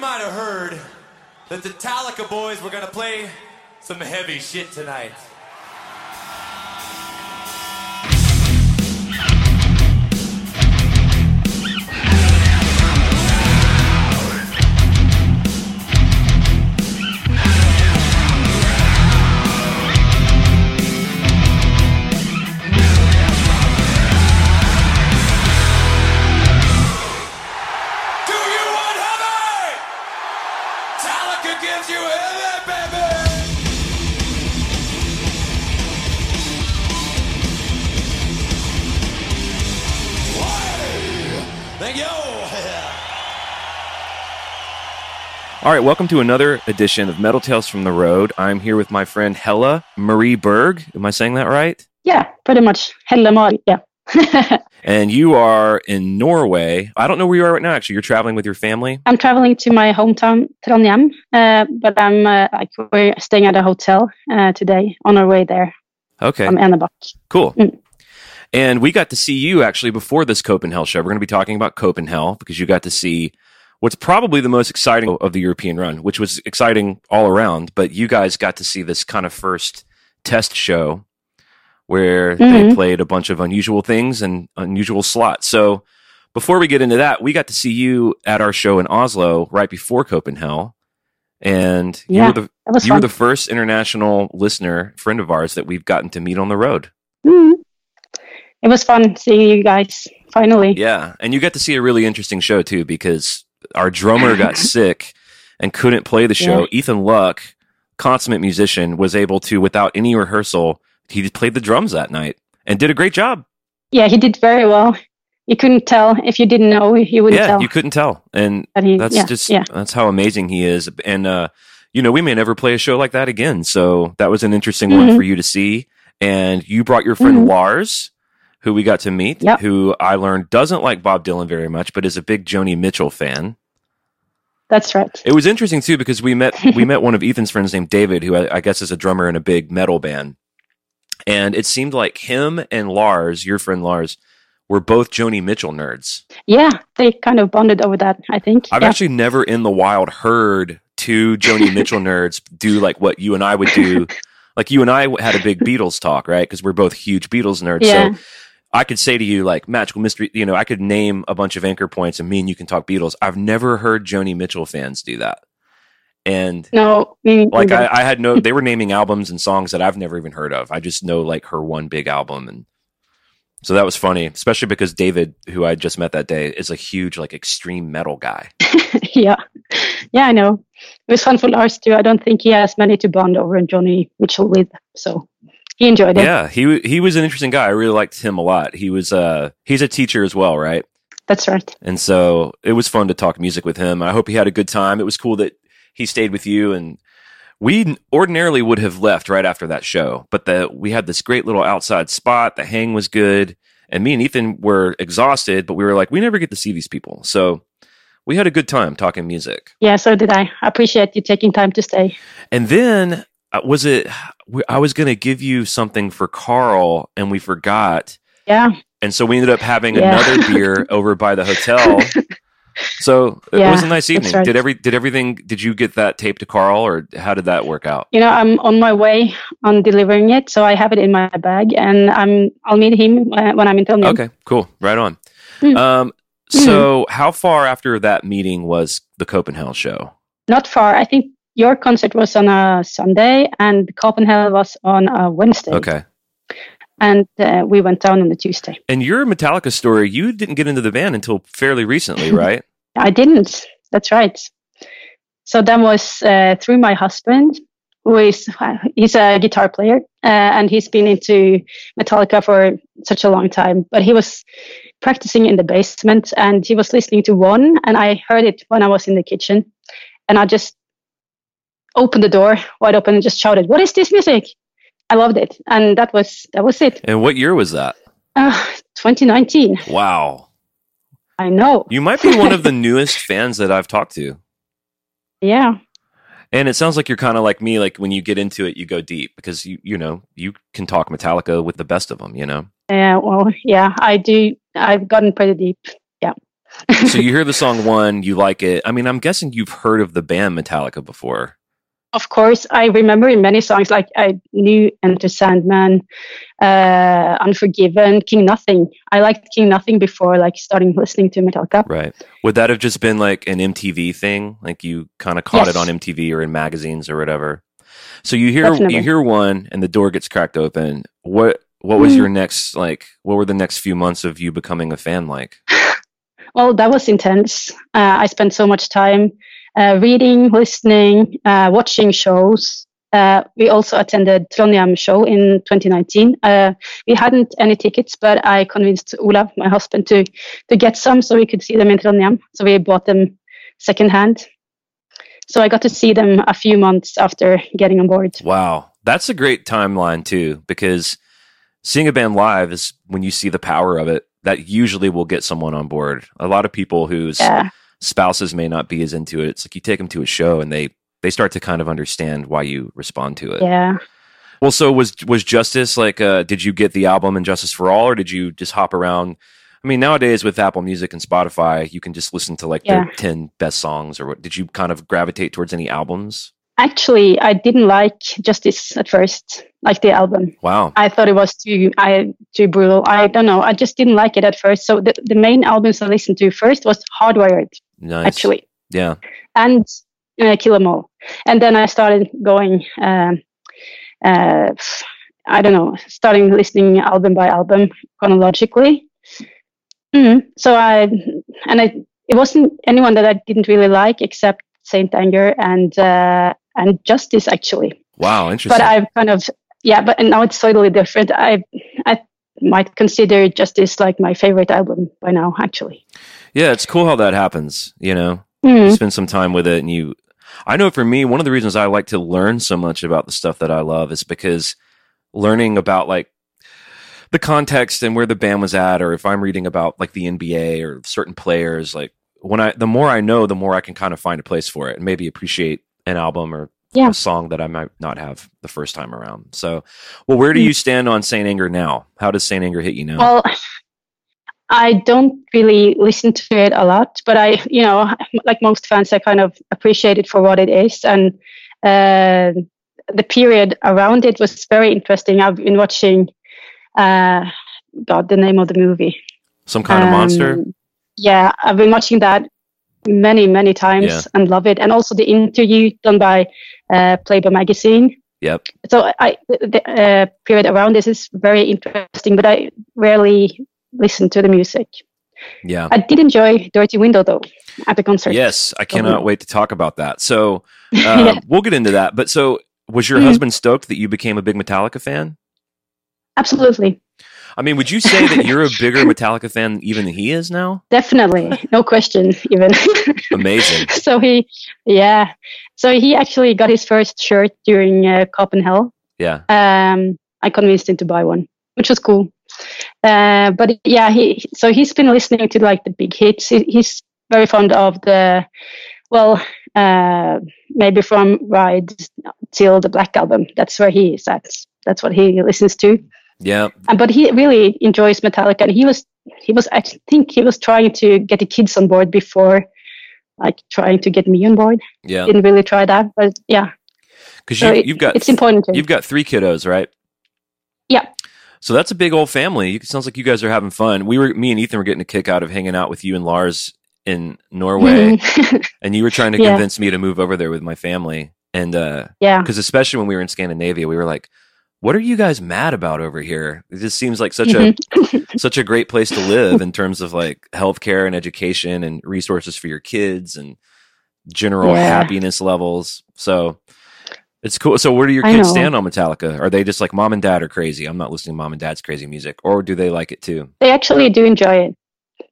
might have heard that the Metallica boys were gonna play some heavy shit tonight. All right, welcome to another edition of Metal Tales from the Road. I'm here with my friend Hella Marie Berg. Am I saying that right? Yeah, pretty much. Helle Mar. Yeah. And you are in Norway. I don't know where you are right now. Actually, you're traveling with your family. I'm traveling to my hometown, Trondheim, uh, but I'm uh, like we're staying at a hotel uh, today on our way there Okay, from Enebakk. cool. Mm. And we got to see you actually before this Copenhagen show. We're going to be talking about Copenhagen because you got to see what's probably the most exciting of the European run, which was exciting all around. But you guys got to see this kind of first test show where they Mhm. played a bunch of unusual things and unusual slots. So before we get into that, we got to see you at our show in Oslo right before Copenhagen. And you were the you were the first international listener, friend of ours that we've gotten to meet on the road. Mhm. It was fun seeing you guys finally. Yeah, and you got to see a really interesting show too because our drummer got sick and couldn't play the show. Ethan Luck, consummate musician, was able to without any rehearsal, he played the drums that night and did a great job. Yeah, he did very well. You couldn't tell if you didn't know. You wouldn't yeah, tell you couldn't tell, and he. that's yeah, just yeah. that's how amazing he is. And uh, you know, we may never play a show like that again. So that was an interesting one Mhm. for you to see. And you brought your friend Mhm. Lars, who we got to meet, Yep. who I learned doesn't like Bob Dylan very much, but is a big Joni Mitchell fan. That's right. It was interesting too because we met we met one of Ethan's friends named David, who I, I guess is a drummer in a big metal band, and it seemed like him and Lars, your friend Lars, were both Joni Mitchell nerds. Yeah, they kind of bonded over that. I think. I've yeah. actually never in the wild heard two Joni Mitchell nerds do like what you and I would do. Like you and I had a big Beatles talk, right? Because we're both huge Beatles nerds. Yeah. So I could say to you like magical mystery, you know, I could name a bunch of anchor points and me and you can talk Beatles. I've never heard Joni Mitchell fans do that. And no, like. I, I had no they were naming albums and songs that I've never even heard of. I just know like her one big album and so that was funny, especially because David, who I just met that day, is a huge like extreme metal guy. yeah, yeah, I know. It was fun for Lars too. I don't think he has many to bond over and Joni Mitchell with, so he enjoyed it. Yeah, he he was an interesting guy. I really liked him a lot. He was uh he's a teacher as well, right? That's right. And so it was fun to talk music with him. I hope he had a good time. It was cool that he stayed with you and we ordinarily would have left right after that show, but the we had this great little outside spot. The hang was good, and me and Ethan were exhausted, but we were like, we never get to see these people, so we had a good time talking music. Yeah, so did I. I appreciate you taking time to stay. And then was it? I was going to give you something for Carl, and we forgot. Yeah, And so we ended up having Yeah. another beer over by the hotel. So it was a nice evening. right. Did every did everything? Did you get that tape to Carl, or how did that work out? you know, I'm on my way on delivering it, so I have it in my bag, and I'm I'll meet him uh, when I'm in Trondheim. Okay, cool, right on. Mm. Um, so how far after that meeting was the Copenhagen show? Not far. I think your concert was on a Sunday, and Copenhagen was on a Wednesday. Okay, And uh, we went down on the Tuesday. and your Metallica story, you didn't get into the band until fairly recently, right? I didn't. That's right. So that was uh, through my husband, who is he's a guitar player, uh, and he's been into Metallica for such a long time. But he was practicing in the basement, and he was listening to one, and I heard it when I was in the kitchen, and I just opened the door wide open and just shouted, "What is this music?" I loved it, and that was that was it. and what year was that? Uh, 2019. Wow, I know. you might be one of the newest fans that I've talked to. Yeah. And it sounds like you're kind of like me. Like when you get into it, you go deep because you you know you can talk Metallica with the best of them. You know. Yeah, well, yeah, I do. I've gotten pretty deep. Yeah. so you hear the song one, you like it. I mean, I'm guessing you've heard of the band Metallica before. Of course, I remember in many songs like I knew Enter Sandman, uh, Unforgiven, King Nothing. I liked King Nothing before like starting listening to Metallica. Right. Would that have just been like an MTV thing? Like you kind of caught Yes. it on MTV or in magazines or whatever. So you hear Definitely. you hear one and the door gets cracked open. What what was Mm. your next like what were the next few months of you becoming a fan like? Well, that was intense. Uh, I spent so much time uh, reading, listening, uh, watching shows. Uh, we also attended Trondheim show in 2019. Uh, we hadn't any tickets, but I convinced Olav, my husband, to to get some so we could see them in Trondheim. So we bought them secondhand. So I got to see them a few months after getting on board. Wow. That's a great timeline too because seeing a band live is when you see the power of it that usually will get someone on board. A lot of people who's Yeah, spouses may not be as into it. It's like you take them to a show and they they start to kind of understand why you respond to it. yeah. Well, so was was Justice like? Uh, did you get the album and Justice for All, or did you just hop around? I mean, nowadays with Apple Music and Spotify, you can just listen to like Yeah. the ten best songs. Or what? Did you kind of gravitate towards any albums? Actually, I didn't like Justice at first, like the album. Wow. I thought it was too I too brutal. I don't know. I just didn't like it at first. So the, the main albums I listened to first was Hardwired, Nice. actually, Yeah. and uh, Kill 'Em All. And then I started going. Um, uh, I don't know, starting listening album by album chronologically. Mm. So I and I it wasn't anyone that I didn't really like except Saint Anger and uh, and Justice actually Wow. Interesting. but I've kind of yeah, but now it's totally different. I I might consider Justice like my favorite album by now, actually. yeah, it's cool how that happens. You know, you Mm, spend some time with it, and you. I know for me, one of the reasons I like to learn so much about the stuff that I love is because learning about like the context and where the band was at, or if I'm reading about like the NBA or certain players, like when I the more I know, the more I can kind of find a place for it and maybe appreciate an album or Yeah. a song that I might not have the first time around. So, well, where do you stand on Saint Anger now? How does Saint Anger hit you now? Well, I don't really listen to it a lot, but I, you know, like most fans, I kind of appreciate it for what it is, and uh, the period around it was very interesting. I've been watching, uh, God, the name of the movie. Some kind of monster? Um, Yeah, I've been watching that many, many times Yeah. and love it. And also the interview done by uh, Playboy magazine. Yep. So I, the uh, period around this is very interesting, but I rarely listen to the music. Yeah. I did enjoy Dirty Window though at the concert. Yes, I cannot wait to talk about that. So um, Yeah. we'll get into that. But so, was your Mhm. husband stoked that you became a big Metallica fan? Absolutely, I mean, would you say that you're a bigger Metallica fan even than he is now? definitely, no question even. Amazing. so he, yeah, so he actually got his first shirt during uh, Copenhagen. Yeah. um, I convinced him to buy one, which was cool. Uh, but yeah, he so he's been listening to like the big hits. He, he's very fond of the, well, uh, maybe from Ride till the Black album. That's where he is at. That's what he listens to. Yeah. Uh, but he really enjoys Metallica, and he was he was I think he was trying to get the kids on board before, like trying to get me on board. Yeah. Didn't really try that, but yeah, Because so you, you've got it's important. You've got three kiddos, right? Yeah. So that's a big old family. It sounds like you guys are having fun. We were, me and Ethan were getting a kick out of hanging out with you and Lars in Norway, Mhm. and you were trying to Yeah. convince me to move over there with my family. And uh, yeah. because especially when we were in Scandinavia, we were like, "What are you guys mad about over here? It just seems like such a mm-hmm. such a great place to live in terms of like healthcare and education and resources for your kids and general Yeah. happiness levels." So it's cool. So where do your kids stand on Metallica? Are they just like mom and dad are crazy? I'm not listening to mom and dad's crazy music, or do they like it too? they actually do enjoy it.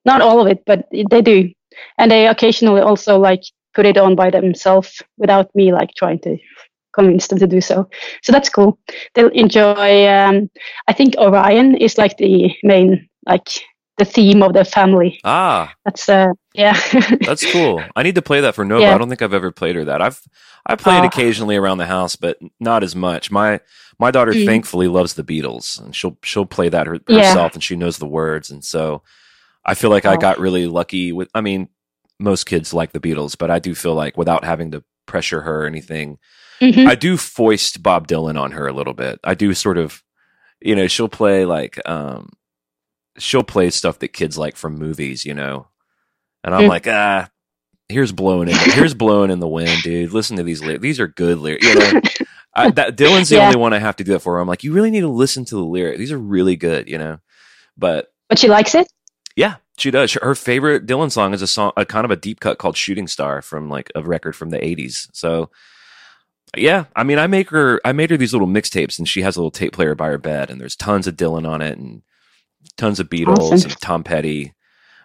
Not all of it, but they do, and they occasionally also like put it on by themselves without me like trying to convince them to do so. So that's cool. They'll enjoy. Um, I think Orion is like the main like the theme of the family. Ah, That's uh yeah. That's cool. I need to play that for Nova. Yeah. I don't think I've ever played her that. I've I play it Oh. occasionally around the house, but not as much. My my daughter Mm. thankfully loves the Beatles, and she'll she'll play that her, Yeah. herself, and she knows the words, and so I feel like I Oh. got really lucky with. I mean, most kids like the Beatles, but I do feel like without having to pressure her or anything, Mhm. I do foist Bob Dylan on her a little bit. I do sort of, you know, she'll play like, um, she'll play stuff that kids like from movies, you know, and I'm Mm. like, ah, here's blowing in, here's blowing in the wind, dude. Listen to these lyrics; these are good lyrics. You know, I, that Dylan's the Yeah. only one I have to do that for. I'm like, you really need to listen to the lyrics; these are really good, you know. But but she likes it. yeah, she does. Her favorite Dylan song is a song, a kind of a deep cut called "Shooting Star" from like a record from the '80s. So, yeah, I mean, I make her, I made her these little mixtapes, and she has a little tape player by her bed, and there's tons of Dylan on it, and tons of Beatles Awesome. and Tom Petty.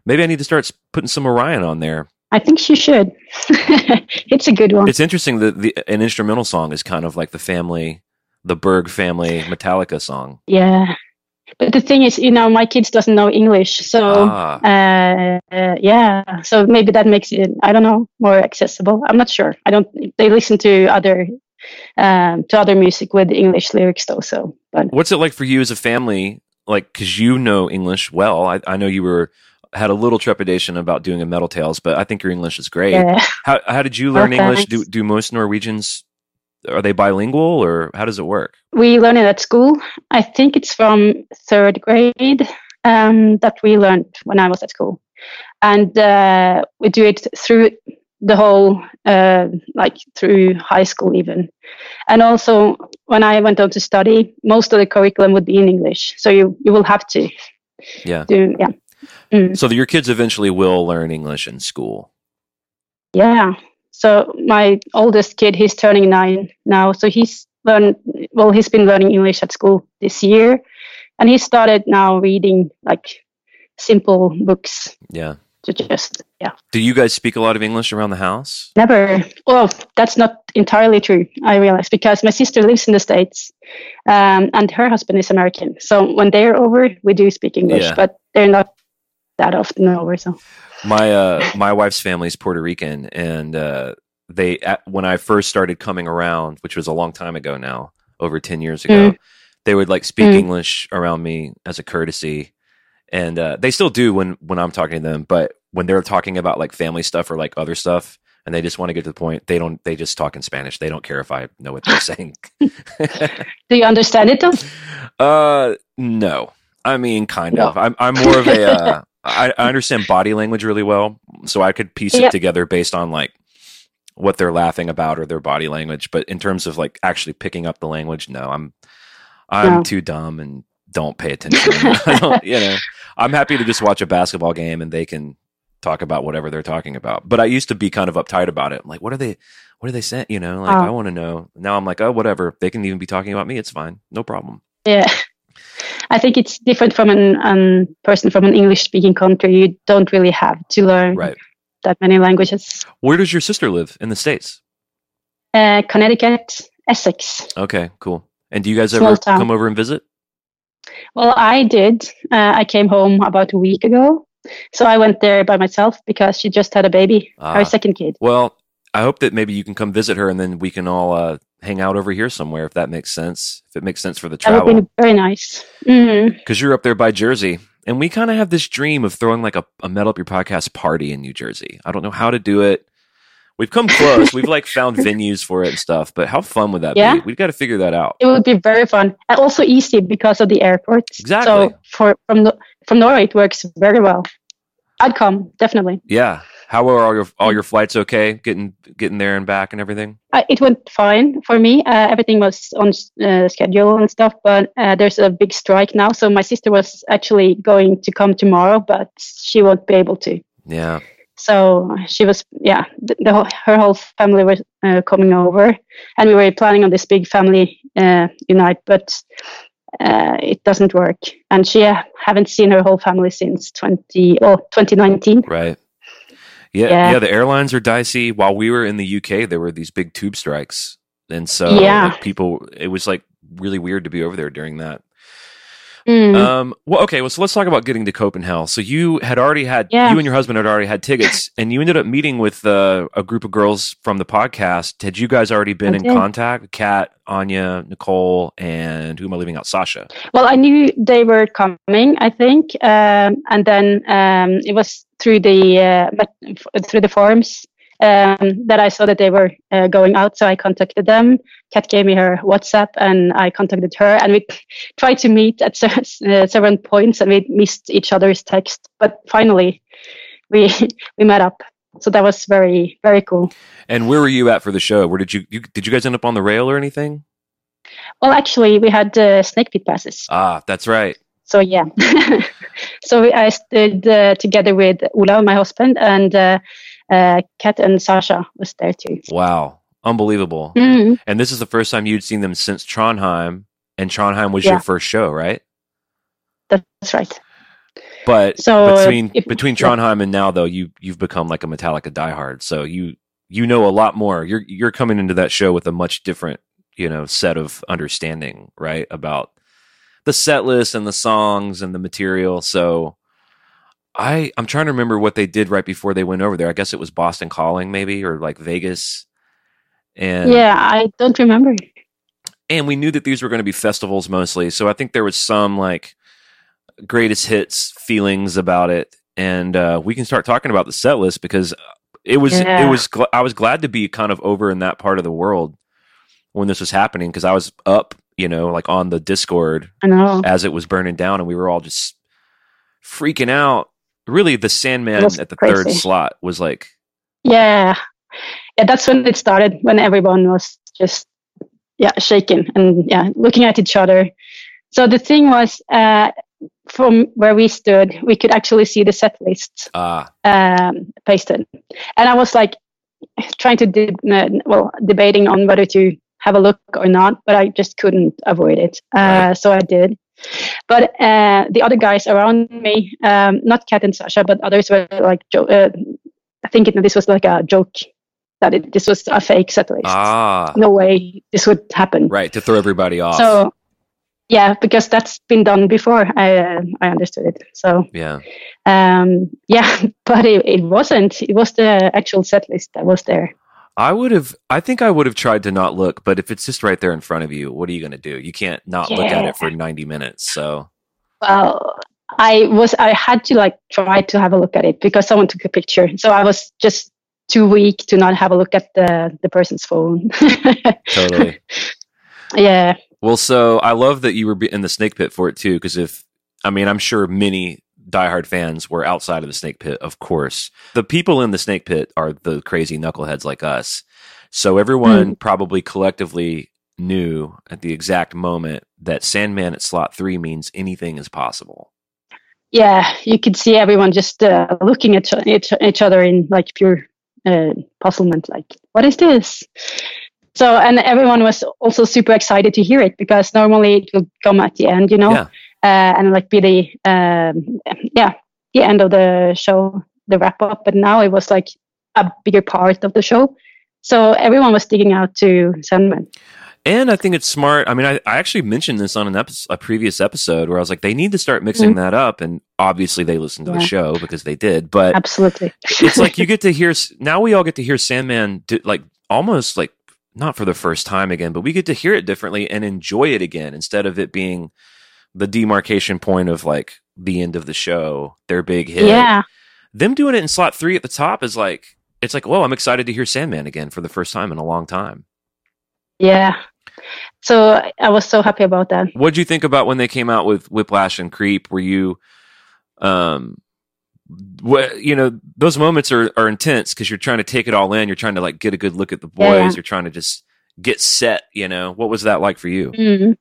Maybe I need to start putting some Orion on there. I think she should. it's a good one. It's interesting that the an instrumental song is kind of like the family, the Berg family Metallica song. yeah. But the thing is, you know, my kids doesn't know English, so Ah, uh, uh, yeah. So maybe that makes it, I don't know, more accessible. I'm not sure. I don't. They listen to other um, to other music with English lyrics though. So, but What's it like for you as a family? Like, because you know English well. I, I know you were had a little trepidation about doing a Metal Tales, but I think your English is great. yeah. How how did you learn Oh, English? Do do most Norwegians are they bilingual or how does it work? we learn it at school. I think it's from third grade um, that we learned when I was at school, and uh, we do it through the whole, uh, like through high school even, and also when I went on to study, most of the curriculum would be in English, so you you will have to Yeah. do yeah So your kids eventually will learn English in school. yeah. So my oldest kid, he's turning nine now, so he's learned well. He's been learning English at school this year, and he started now reading like simple books Yeah. to just yeah Do you guys speak a lot of English around the house? never well that's not entirely true i realize because my sister lives in the states um, and her husband is american so when they're over we do speak english Yeah. but they're not that often over so My uh my wife's family is Puerto Rican, and uh, they at, when I first started coming around, which was a long time ago now, over ten years ago, they would like speak Mm. English around me as a courtesy, and uh, they still do when when I'm talking to them. But when they're talking about like family stuff or like other stuff, and they just want to get to the point, they don't. They just talk in Spanish. They don't care if I know what they're saying. do you understand it though Uh, no. I mean, kind No. of. I'm I'm more of a. Uh, I, I understand body language really well, so I could piece it together based on like what they're laughing about or their body language. But in terms of like actually picking up the language, no, I'm I'm No. too dumb and don't pay attention. Don't, you know, I'm happy to just watch a basketball game and they can talk about whatever they're talking about. But I used to be kind of uptight about it. I'm like, what are they? What are they saying? You know, like Oh. I want to know. Now I'm like, oh, whatever. They can even be talking about me. It's fine. No problem. yeah i think it's different from an um, person from an english speaking country you don't really have to learn Right. that many languages Where does your sister live in the states? uh, connecticut essex Okay, cool. And do you guys Small ever town. come over and visit? Well, I did. Uh, I came home about a week ago. So I went there by myself because she just had a baby, Ah. her second kid. Well, I hope that maybe you can come visit her and then we can all uh, hang out over here somewhere if that makes sense. If it makes sense for the That would travel. be very nice. Mm-hmm. Because you're up there by Jersey. And we kind of have this dream of throwing like a, a Metal Up Your Podcast party in New Jersey. I don't know how to do it. We've come close. We've like found venues for it and stuff, but how fun would that Yeah. be? We've got to figure that out. It would be very fun and also easy because of the airport. Exactly. So for from from Norway, it works very well. I'd come definitely. Yeah. How are all your all your flights okay? Getting getting there and back and everything? Uh, it went fine for me. Uh, everything was on uh, schedule and stuff, but uh, there's a big strike now. So my sister was actually going to come tomorrow, but she won't be able to. Yeah. So she was, yeah, the, the whole, her whole family was uh, coming over, and we were planning on this big family uh, unite, but uh, it doesn't work. And she uh, haven't seen her whole family since 20, oh, 2019. Right. Yeah, yeah, Yeah. The airlines are dicey. While we were in the UK, there were these big tube strikes, and so Yeah. like, people. It was like really weird to be over there during that. Mm. Um, well, okay. Well, so let's talk about getting to Copenhagen. So you had already had, Yeah. you and your husband had already had tickets, and you ended up meeting with uh, a group of girls from the podcast. Had you guys already been I in did. contact? Kat, Anya, Nicole, and who am I leaving out? Sasha. Well, I knew they were coming, I think, um, and then um, it was through the uh, through the forums um, that I saw that they were uh, going out. So I contacted them. Kat gave me her WhatsApp, and I contacted her, and we tried to meet at uh, several points, and we missed each other's text. But finally, we we met up. So that was very very cool. And where were you at for the show? Where did you, you did you guys end up on the rail or anything? Well, actually, we had uh, snake pit passes. Ah, that's right. so yeah so we- i stood uh, together with Ola, my husband and uh, kat and sasha was there too Wow, unbelievable. mm, And this is the first time you'd seen them since Trondheim, and Trondheim was Yeah. your first show, right? that's right But So, uh, between if- between yeah. Trondheim and now, though, you you've become like a Metallica diehard. So you you know a lot more. You're you're coming into that show with a much different you know set of understanding, right, about the set list and the songs and the material. So I I'm trying to remember what they did right before they went over there. I guess it was Boston Calling, maybe, or like Vegas. And yeah i don't remember. And we knew that these were going to be festivals mostly so i think there was some like greatest hits feelings about it. And uh, we can start talking about the set list because it was it was gl- i was glad to be kind of over in that part of the world when this was happening because i was up you know like on the discord as it was burning down and we were all just freaking out really the sandman at the third slot was like yeah yeah that's when it started when everyone was just yeah shaking and yeah looking at each other so the thing was uh, from where we stood we could actually see the set lists ah um, pasted. And I was like trying to, de- well, debating on whether to have a look or not, but I just couldn't avoid it. Uh, Right. So I did. But uh, the other guys around me, um, not Kat and Sasha, but others were like, jo- uh, I think it, this was like a joke that it, this was a fake set list. ah No way this would happen. right to throw everybody off So, yeah, because that's been done before. I uh, I understood it. So yeah um yeah but it, it wasn't it was the actual set list that was there I would have. I think I would have tried to not look, but if it's just right there in front of you, what are you going to do? You can't not look at it for ninety minutes. So well i was i had to like try to have a look at it because someone took a picture so i was just too weak to not have a look at the the person's phone totally. yeah well, so I love that you were in the snake pit for it too, because if I mean, I'm sure many diehard fans were outside of the snake pit. Of course, the people in the snake pit are the crazy knuckleheads like us. So everyone probably collectively knew at the exact moment that Sandman at slot three means anything is possible. yeah you could see everyone just uh, looking at each, each other in like pure uh, puzzlement like what is this so and everyone was also super excited to hear it because normally it will come at the end you know Yeah. Uh, and like be the um, yeah the end of the show the wrap up but now it was like a bigger part of the show so everyone was digging out to sandman And I think it's smart. I mean, I, I actually mentioned this on an epi- a previous episode where I was like, they need to start mixing that up. And obviously, they listened to the show because they did. But absolutely it's like you get to hear now. We all get to hear Sandman do, like almost like not for the first time again, but we get to hear it differently and enjoy it again instead of it being the demarcation point of like the end of the show, their big hit. yeah Them doing it in slot three at the top is like it's like, whoa, I'm excited to hear Sandman again for the first time in a long time. yeah so i was so happy about that What'd you think about when they came out with Whiplash and Creep? Were you, um, what you know, those moments are are intense because you're trying to take it all in. You're trying to like get a good look at the boys. Yeah. You're trying to just get set. You know, what was that like for you? Mhm.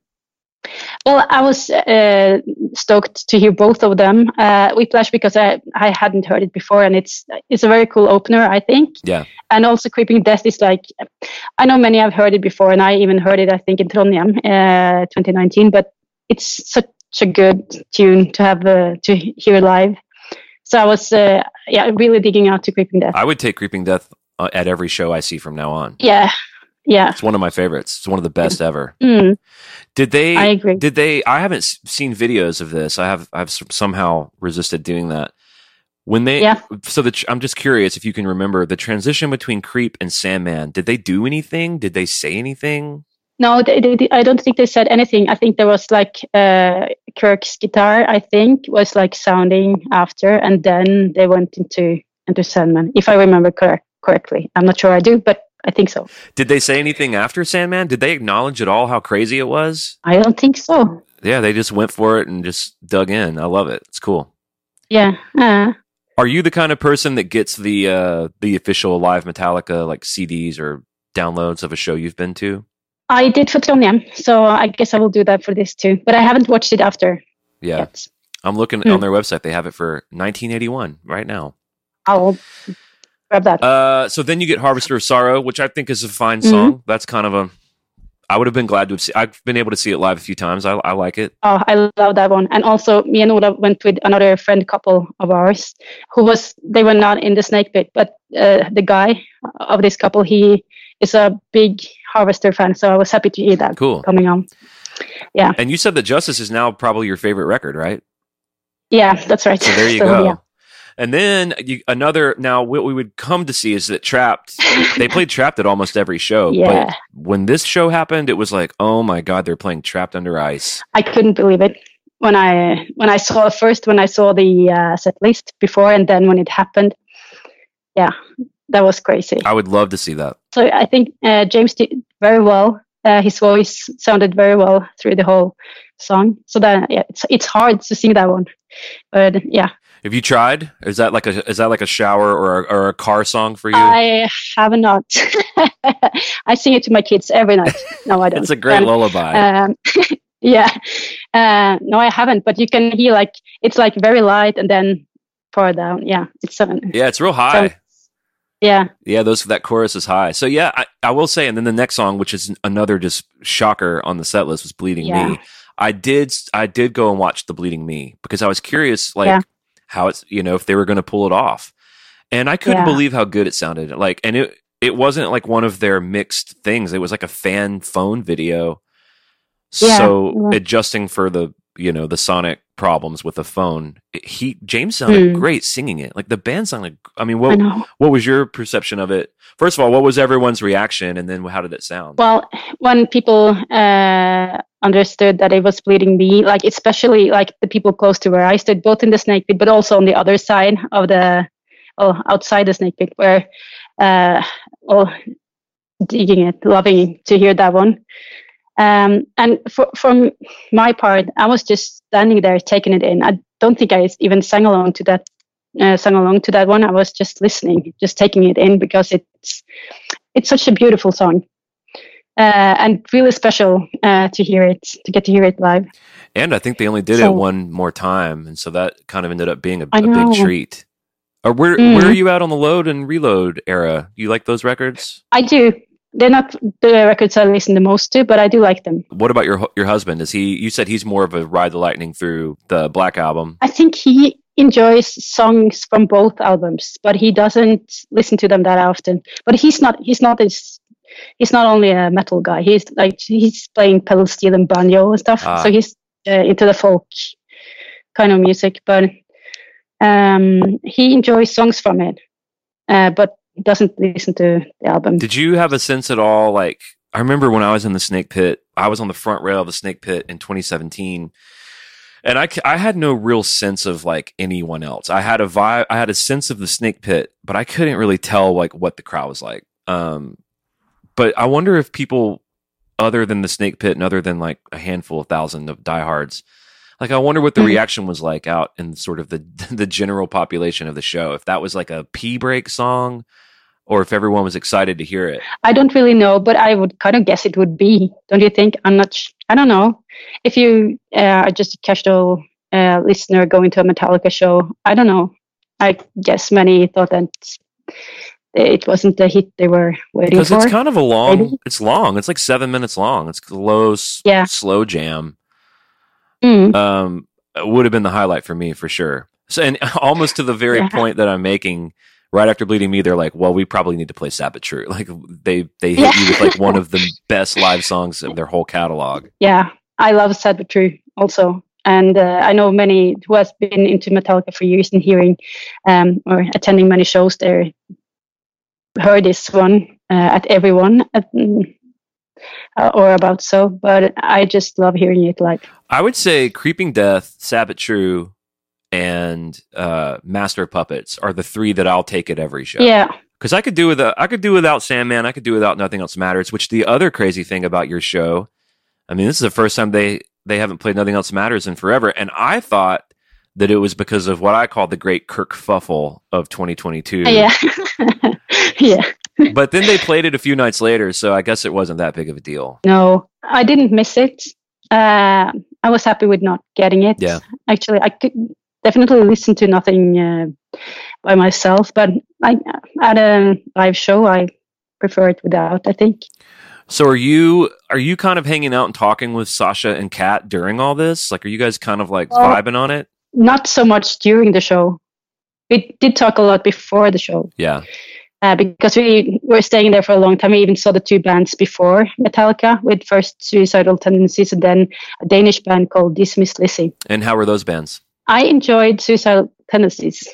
Well, I was uh, stoked to hear both of them. Uh, Whiplash because I, I hadn't heard it before, and it's it's a very cool opener, I think. Yeah. And also, Creeping Death is like, I know many have heard it before, and I even heard it, I think, in Trondheim, uh, 2019. But it's such a good tune to have uh, to hear live. So I was, uh, yeah, really digging out to Creeping Death. I would take Creeping Death uh, at every show I see from now on. Yeah, Yeah. It's one of my favorites. It's one of the best ever. Mm, Did they? I agree. Did they? I haven't seen videos of this. I have. I've somehow resisted doing that. When they, Yeah. so the, I'm just curious if you can remember the transition between Creep and Sandman. Did they do anything? Did they say anything? No, they, they, I don't think they said anything. I think there was like uh, Kirk's guitar. I think was like sounding after, and then they went into into Sandman, if I remember correct correctly. I'm not sure I do, but I think so. Did they say anything after Sandman? Did they acknowledge at all how crazy it was? I don't think so. Yeah, they just went for it and just dug in. I love it. It's cool. Yeah. Uh, Are you the kind of person that gets the uh the official live Metallica like CDs or downloads of a show you've been to? I did for Trondheim, so I guess I will do that for this too. But I haven't watched it after Yeah. yet. I'm looking Hmm. on their website. They have it for 1981 right now. I'll grab that. Uh, so then you get Harvester of Sorrow, which I think is a fine Mhm. song. That's kind of a. I would have been glad to have seen. I've been able to see it live a few times. I, I like it. Oh, I love that one. And also, me and Ola went with another friend couple of ours who was, they were not in the snake pit, but uh, the guy of this couple, he is a big Harvester fan. So I was happy to hear that Cool. coming on. Yeah. And you said that Justice is now probably your favorite record, right? Yeah, that's right. So there you So, go. yeah. And then you, another. Now, what we would come to see is that Trapped. they played Trapped at almost every show. Yeah. But when this show happened, it was like, oh my god, they're playing Trapped Under Ice. I couldn't believe it when I when I saw first when I saw the uh, set list before and then when it happened. Yeah, that was crazy. I would love to see that. So I think uh, James did very well. Uh, his voice sounded very well through the whole song. So that yeah, it's it's hard to sing that one, but yeah, Have you tried? Is that like a is that like a shower or a, or a car song for you? I have not. I sing it to my kids every night. No, I don't. it's a great Um, lullaby. um, yeah, uh, no, I haven't. But you can hear like it's like very light and then far down. Yeah, it's um, yeah, it's real high. yeah. Yeah, those that chorus is high. So yeah, I, I will say, and then the next song, which is another just shocker on the set list, was "Bleeding Yeah. Me." I did I did go and watch the "Bleeding Me" because I was curious, like Yeah. How it's you know if they were going to pull it off, and I couldn't Yeah. believe how good it sounded. Like, and it it wasn't like one of their mixed things. It was like a fan phone video. Yeah, so was. adjusting for the you know the sonic problems with the phone, he James sounded Hmm. great singing it. Like the band sounded. I mean, what know. what was your perception of it? First of all, what was everyone's reaction, and then how did it sound? Well, when people uh, understood that it was bleeding me, like especially like the people close to where I stood, both in the snake pit, but also on the other side of the, oh, outside the snake pit, where, uh, oh, digging it, loving to hear that one. Um, and for, from my part, I was just standing there taking it in. I don't think I even sang along to that, uh, sang along to that one. I was just listening, just taking it in because it's, it's such a beautiful song uh, and really special uh, to hear it, to get to hear it live. and I think they only did So- it one more time, and so that kind of ended up being a big treat. Or where Mm. where are you out on the load and reload era? You like those records? I do. They're not the records I listen the most to, but I do like them. What about your your husband? Is he? You said he's more of a ride the lightning through the Black album. I think he enjoys songs from both albums, but he doesn't listen to them that often. But he's not. He's not this. He's not only a metal guy. He's like he's playing pedal steel and banjo and stuff. Ah. So he's uh, into the folk kind of music, but um, he enjoys songs from it, uh, but doesn't listen to the album. Did you have a sense at all? Like I remember when I was in the Snake Pit, I was on the front rail of the Snake Pit in 2017, and I, I had no real sense of like anyone else. I had a vibe, I had a sense of the Snake Pit, but I couldn't really tell like what the crowd was like. Um, but I wonder if people other than the Snake Pit and other than like a handful of thousand of diehards. Like I wonder what the Mhm. reaction was like out in sort of the the general population of the show. If that was like a pee break song, or if everyone was excited to hear it. I don't really know, but I would kind of guess it would be. Don't you think? I'm not. Sh- I don't know. If you uh, are just a casual uh, listener going to a Metallica show, I don't know. I guess many thought that it wasn't the hit they were waiting because for. it's kind of a long maybe. it's long it's like seven minutes long it's a low Yeah. slow jam Mm, um would have been the highlight for me for sure so and almost to the very Yeah. point that i'm making right after Bleeding Me, they're like, "Well, we probably need to play Sad but True." Like they they hit you with like one of the best live songs of their whole catalog. Yeah, I love Sad but True also, and uh, I know many who has been into Metallica for years and hearing um, or attending many shows there heard this one uh, at everyone. At, uh, or about so, but I just love hearing it live. I would say Creeping Death, Sad but True, and uh, Master of Puppets are the three that I'll take at every show. Yeah, because I could do without I could do without Sandman. I could do without Nothing Else Matters. Which the other crazy thing about your show, I mean, this is the first time they they haven't played Nothing Else Matters in forever, and I thought that it was because of what I call the great Kirk Fuffle of 2022. yeah, yeah. but then they played it a few nights later, so I guess it wasn't that big of a deal. No, I didn't miss it. Uh, I was happy with not getting it. Yeah. Actually, I could definitely listen to nothing uh, by myself, but I, at a live show, I prefer it without. I think. So are you are you kind of hanging out and talking with Sasha and Kat during all this? Like, are you guys kind of like Well- vibing on it? Not so much during the show. We did talk a lot before the show. Yeah, uh, because we were staying there for a long time. We even saw the two bands before Metallica, with first Suicidal Tendencies and then a Danish band called Dizzy Mizz Lizzy. and how were those bands? I enjoyed Suicidal Tendencies.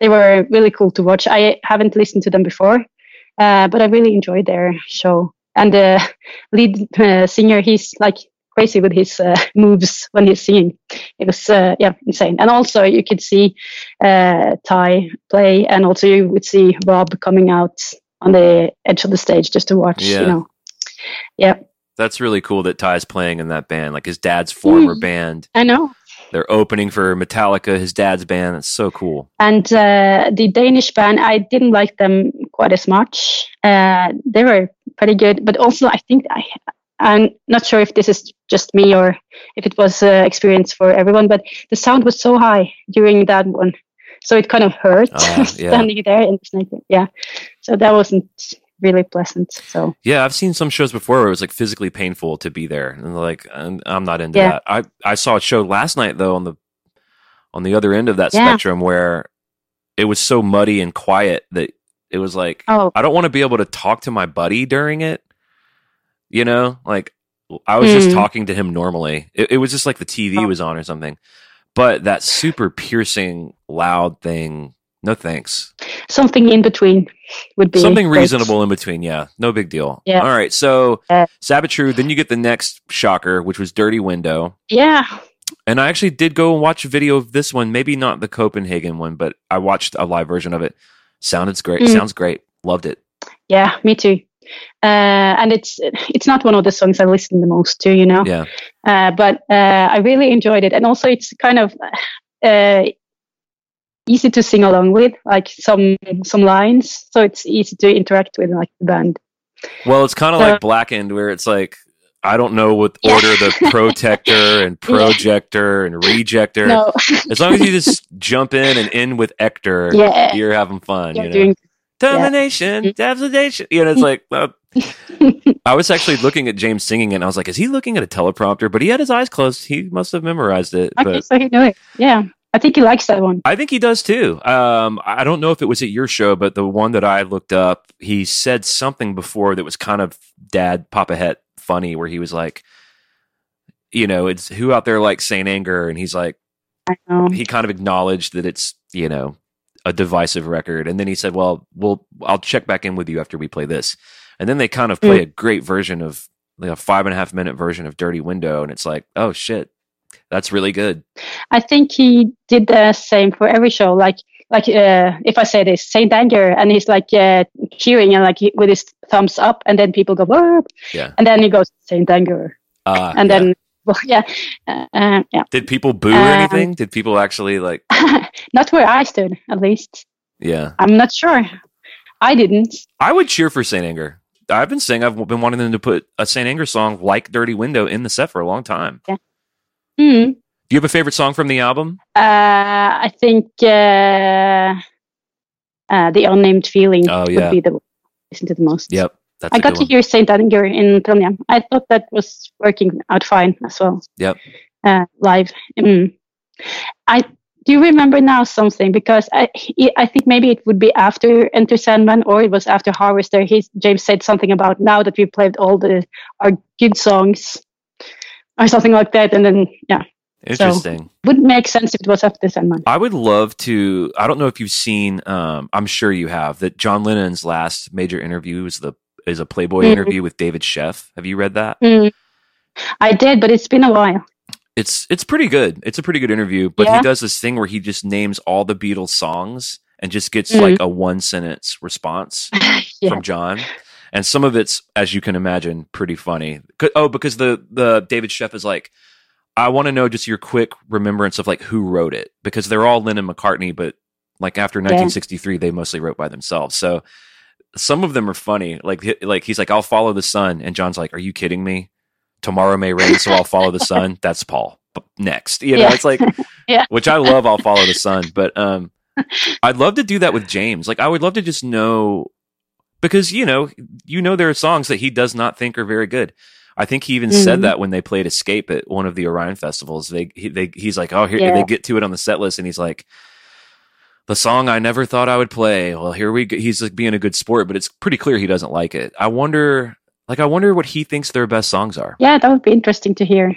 They were really cool to watch. I haven't listened to them before, uh, but I really enjoyed their show. And the lead uh, singer, he's like crazy with his uh, moves when he's singing. It was uh, yeah insane. And also you could see uh, Ty play, and also you would see Rob coming out on the edge of the stage just to watch. Yeah. You know, yeah, That's really cool that Ty's playing in that band, like his dad's former Mm. band. I know. They're opening for Metallica, his dad's band. That's so cool. And uh, the Danish band, I didn't like them quite as much. Uh, they were pretty good, but also I think I, I'm not sure if this is just me or if it was uh, experience for everyone, but the sound was so high during that one, so it kind of hurt yeah. standing there in the snake. Yeah, so that wasn't really pleasant. So Yeah, I've seen some shows before where it was like physically painful to be there, and like I'm, I'm not into Yeah. that. I I saw a show last night though on the on the other end of that Yeah. spectrum where it was so muddy and quiet that it was like oh I don't want to be able to talk to my buddy during it. You know, like I was just Mm. talking to him normally. It, it was just like the TV Oh. was on or something. But that super piercing, loud thing, no thanks. something in between would be Something reasonable in between. Yeah, no big deal. Yeah. All right. So, Yeah. Sabbath Then you get the next shocker, which was Dirty Window. Yeah, And I actually did go and watch a video of this one. Maybe not the Copenhagen one, but I watched a live version of it. Sounded great. Mm. Sounds great. Loved it. yeah, me too. Uh, and it's it's not one of the songs I listen the most to, you know. Yeah. uh, but uh, I really enjoyed it, and also it's kind of uh, easy to sing along with, like some some lines, so it's easy to interact with like the band. Well, it's kind of So- like Blackened, where it's like I don't know what Yeah. order the protector and projector and rejector. No, As long as you just jump in and end with Ector, yeah, you're having fun. you're you know? doing termination, Mhm. devastation. You know, it's like uh, I was actually looking at James singing it, and I was like, "Is he looking at a teleprompter?" But he had his eyes closed. He must have memorized it. okay. But So he knew it. Yeah, I think he likes that one. I think he does too. Um, I don't know if it was at your show, but the one that I looked up, he said something before that was kind of Dad Papa Het funny, where he was like, "You know, it's who out there likes Saint Anger," and he's like, I know. he kind of acknowledged that it's you know a divisive record and then he said well we'll i'll check back in with you after we play this and then they kind of play a great version of like a five and a half minute version of dirty window and it's like oh shit that's really good I think he did the same for every show. Like, like uh, if I say this, Saint Anger, and he's like uh, cheering and like he- with his thumbs up, and then people go, Whoa! Yeah. and then he goes Saint Anger, uh, and yeah. then yeah, uh, uh, yeah. did people boo or Um, anything did people actually like Not where I stood, at least. yeah I'm not sure. I didn't. i would cheer for saint anger i've been saying i've been wanting them to put a saint anger song like dirty window in the set for a long time Yeah. Hmm. do you have a favorite song from the album Uh, I think uh, uh, the unnamed feeling Oh, would be the listen to the most. yep that's I got to one. hear Saint Anger in Trondheim. I thought that was working out fine as well. Yep. Uh, live. Mm. I do you remember now something? Because I, I think maybe it would be after Enter Sandman or it was after Harvester. He, James said something about now that we played all the our good songs or something like that. And then, yeah. Interesting. So, would make sense if it was after Sandman. I would love to. I don't know if you've seen. Um, I'm sure you have. That John Lennon's last major interview was the is a Playboy mm. interview with David Sheff. Have you read that? Mm. I did, but it's been a while it's it's pretty good. It's a pretty good interview, but yeah. he does this thing where he just names all the Beatles songs and just gets mm-hmm. like a one sentence response yeah. from John. And some of it's, as you can imagine, pretty funny. Oh, because the the David Sheff is like, I want to know just your quick remembrance of like who wrote it because they're all Lennon McCartney, but like after 1963, yeah. they mostly wrote by themselves. So some of them are funny. Like like he's like, I'll follow the sun, and John's like, Are you kidding me? tomorrow may rain, so I'll follow the sun. That's Paul. Next, you know, yeah. it's like, yeah. which I love. I'll follow the sun, but um, I'd love to do that with James. Like, I would love to just know because you know, you know, there are songs that he does not think are very good. I think he even mm-hmm. said that when they played Escape at one of the Orion festivals. They, he, they, he's like, oh, here yeah. they get to it on the set list, and he's like, the song I never thought I would play. Well, here we go. He's like being a good sport, but it's pretty clear he doesn't like it. I wonder like, I wonder what he thinks their best songs are. Yeah, that would be interesting to hear.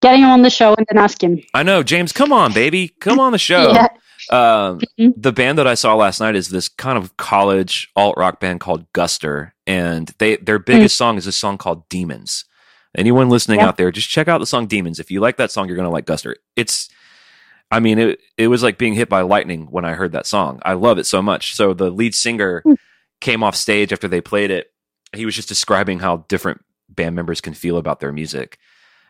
Getting him on the show and then ask him. I know, James. Come on, baby, come on the show. yeah. Um, mm-hmm. The band that I saw last night is this kind of college alt rock band called Guster, and they their biggest mm. song is a song called Demons. Anyone listening yeah. out there, just check out the song Demons. If you like that song, you're gonna like Guster. It's I mean, it it was like being hit by lightning when I heard that song. I love it so much. So the lead singer mm. came off stage after they played it he was just describing how different band members can feel about their music.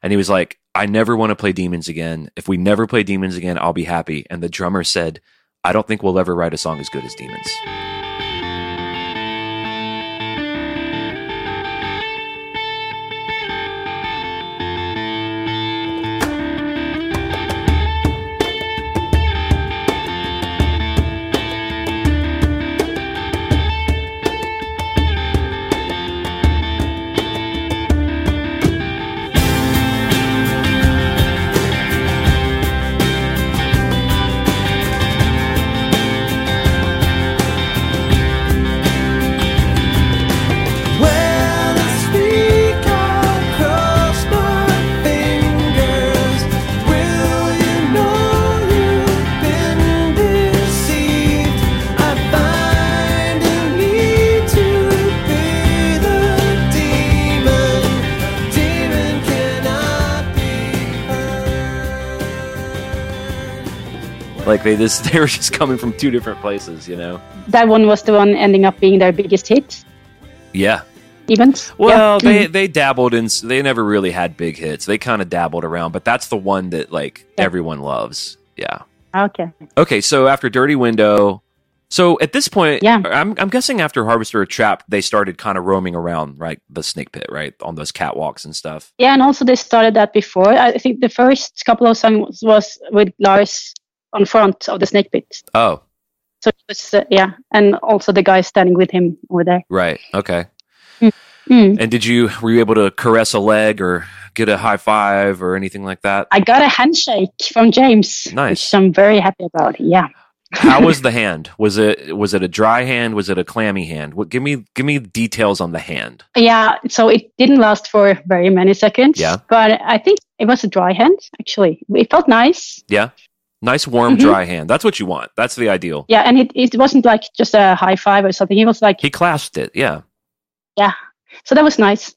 And he was like, I never want to play Demons again. If we never play Demons again, I'll be happy. And the drummer said, I don't think we'll ever write a song as good as Demons. They just they were just coming from two different places, you know. That one was the one ending up being their biggest hit. Yeah. Events. Well, yeah. they mm. they dabbled in. They never really had big hits. They kind of dabbled around, but that's the one that like yeah. everyone loves. Yeah. Okay. Okay. So after Dirty Window, so at this point, yeah, I'm I'm guessing after Harvester of Trap, they started kind of roaming around, right, the snake pit, right, on those catwalks and stuff. Yeah, and also they started that before. I think the first couple of songs was with Lars on front of the snake pit. Oh. So was, uh, yeah, and also the guy standing with him over there. Right. Okay. Mm. And did you were you able to caress a leg or get a high five or anything like that? I got a handshake from James. Nice. Which I'm very happy about. Yeah. How was the hand? Was it was it a dry hand? Was it a clammy hand? What give me give me details on the hand. Yeah, so it didn't last for very many seconds. Yeah. But I think it was a dry hand actually. It felt nice. Yeah. Nice, warm, mm-hmm. dry hand. That's what you want. That's the ideal. Yeah, and it, it wasn't like just a high five or something. He was like he clasped it. Yeah. Yeah. So that was nice.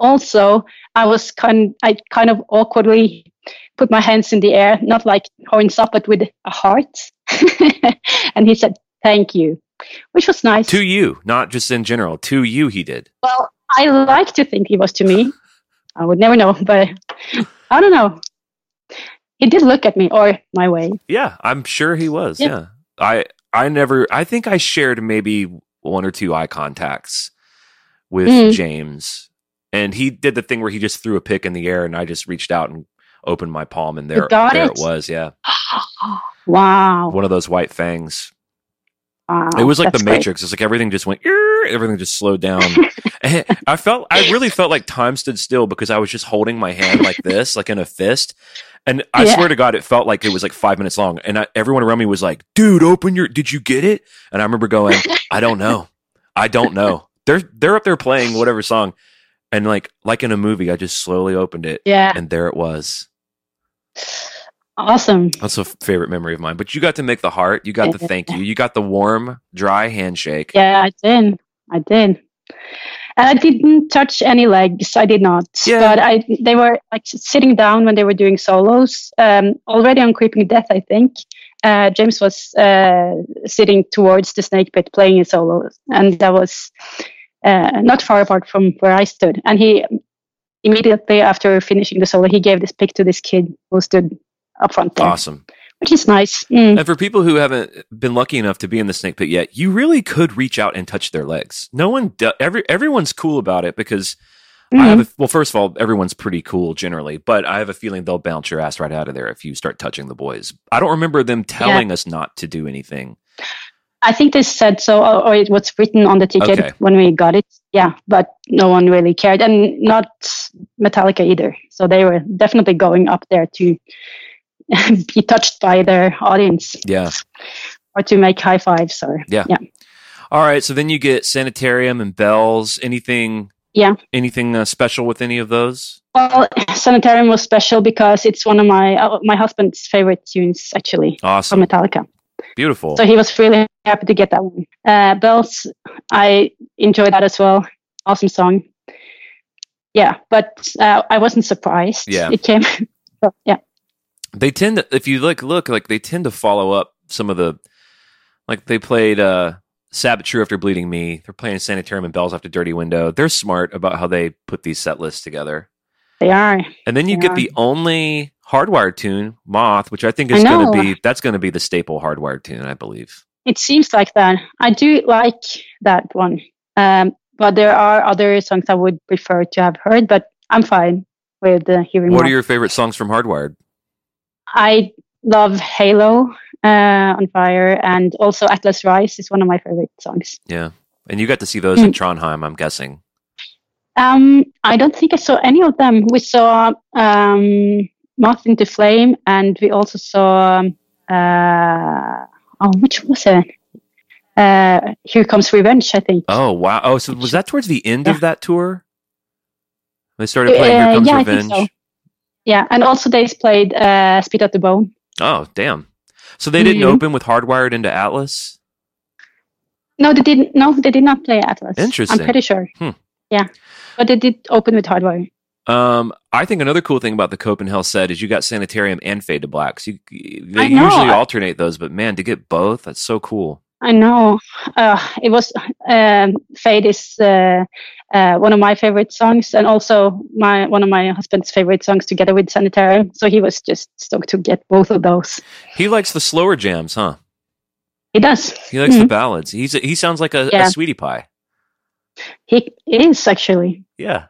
Also, I was kind I kind of awkwardly put my hands in the air, not like horns up, but with a heart. and he said, "Thank you," which was nice. To you, not just in general. To you, he did. Well, I like to think he was to me. I would never know, but I don't know he did look at me or my way. Yeah, I'm sure he was. Yeah. yeah. I I never I think I shared maybe one or two eye contacts with mm. James. And he did the thing where he just threw a pick in the air and I just reached out and opened my palm and there, there it. it was, yeah. wow. One of those white fangs. Wow, it was like the Matrix. It's like everything just went, everything just slowed down. I felt, I really felt like time stood still because I was just holding my hand like this, like in a fist, And I Yeah. swear to God, it felt like it was like five minutes long. And I, everyone around me was like, dude, open your, did you get it? And I remember going, I don't know. I don't know. They're, they're up there playing whatever song. And like, like in a movie, I just slowly opened it Yeah, and there it was. awesome. That's a favorite memory of mine. But you got to make the heart. You got the thank you. You got the warm, dry handshake. Yeah, I did. I did. And I didn't touch any legs. I did not. Yeah. But I, they were like sitting down when they were doing solos. Um, already on Creeping Death, I think. Uh, James was uh, sitting towards the snake pit playing his solo, and that was uh, not far apart from where I stood. And he immediately after finishing the solo, he gave this pic to this kid who stood up front there, Awesome. Which is nice. Mm. And for people who haven't been lucky enough to be in the snake pit yet, you really could reach out and touch their legs. No one, do, every everyone's cool about it because I have. A, well, first of all, everyone's pretty cool generally, but I have a feeling they'll bounce your ass right out of there if you start touching the boys. I don't remember them telling us not to do anything. I think they said so, or, or it was written on the ticket Okay. when we got it. Yeah, but no one really cared, and not Metallica either. So they were definitely going up there to be touched by their audience Yeah. or to make high fives or Yeah. yeah. All right. So then you get sanitarium and bells. Anything? Yeah. Anything uh, special with any of those? Well, Sanitarium was special because it's one of my uh, my husband's favorite tunes actually from Awesome. Metallica. Beautiful. So he was really happy to get that one. Uh, Bells, I enjoyed that as well. Awesome song. Yeah, but uh, I wasn't surprised. Yeah. it came. so, yeah, they tend to if you look look like they tend to follow up some of the like they played uh Sad but True after Bleeding Me. They're playing Sanitarium and Bells after Dirty Window. They're smart about how they put these set lists together. they are. And then you They get are. the only hardwired tune, Moth, which I think is going to be that's going to be the staple hardwired tune, I believe. It seems like that. I do like that one. Um, but there are other songs I would prefer to have heard, but I'm fine with uh, hearing What more. are your favorite songs from Hardwired? I love Halo uh, on Fire, and also Atlas Rise is one of my favorite songs. Yeah. And you got to see those in Mm. Trondheim, I'm guessing. Um, I don't think I saw any of them. We saw um, Moth into Flame, and we also saw um, uh, oh, which was it? Uh, Here Comes Revenge, I think. Oh, wow. Oh, so was that towards the end Yeah. of that tour? They started playing Uh, Here Comes yeah, Revenge. Yeah, and also they played uh, Spit at the Bone. Oh, damn. So they didn't Mhm. open with Hardwired into Atlas? No, they didn't. No, they did not play Atlas. Interesting. I'm pretty sure. Hmm. Yeah, but they did open with Hardwire. Um, I think another cool thing about the Copenhagen set is you got Sanitarium and Fade to Black. So you, they usually alternate those, but man, to get both, that's so cool. I know. Uh, it was um, Fade is uh, uh, one of my favorite songs, and also my one of my husband's favorite songs, together with Sanitarium. So he was just stoked to get both of those. He likes the slower jams, huh? He does. He likes the Mhm. ballads. He's a, he sounds like a, Yeah. a sweetie pie. He is actually. Yeah,